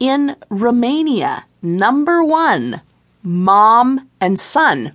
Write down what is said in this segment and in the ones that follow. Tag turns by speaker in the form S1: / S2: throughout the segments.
S1: In Romania, number one, mom and son.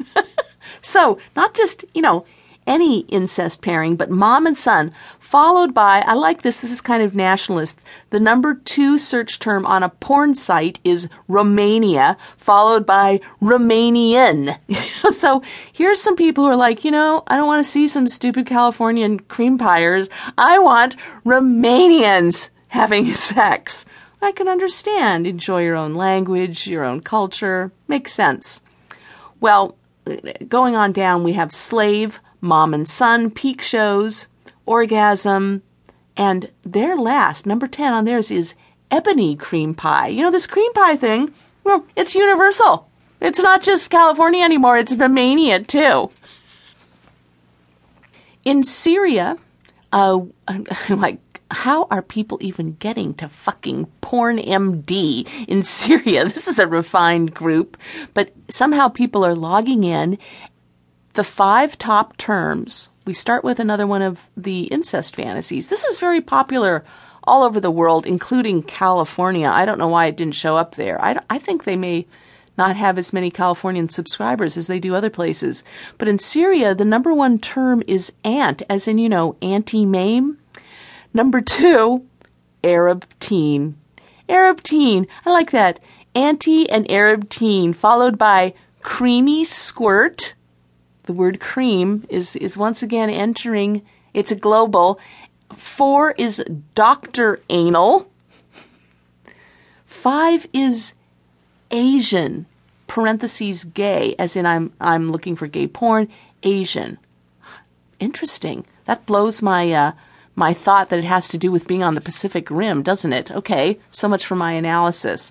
S1: so, not just, you know, any incest pairing, but mom and son, followed by, I like this, this is kind of nationalist. The number two search term on a porn site is Romania, followed by Romanian. so here's some people who are like, you know, I don't want to see some stupid Californian cream piers. I want Romanians having sex. I can understand. Enjoy your own language, your own culture. Makes sense. Well, going on down, we have slave, Mom and Son, Peak Shows, Orgasm, and their last, number 10 on theirs, is Ebony Cream Pie. You know, this cream pie thing, well, it's universal. It's not just California anymore, it's Romania too. In Syria, uh, like, how are people even getting to fucking PornMD in Syria? This is a refined group, but somehow people are logging in the five top terms. We start with another one of the incest fantasies. This is very popular all over the world, including California. I don't know why it didn't show up there. I, I think they may not have as many Californian subscribers as they do other places. But in Syria, the number one term is aunt, as in, you know, Auntie Mame. Number two, Arab teen. Arab teen. I like that. Anti and Arab teen, followed by creamy squirt the word cream is, is once again entering, it's a global. Four is Dr. Anal. Five is Asian, parentheses gay, as in I'm, I'm looking for gay porn, Asian. Interesting. That blows my, uh, my thought that it has to do with being on the Pacific Rim, doesn't it? Okay, so much for my analysis.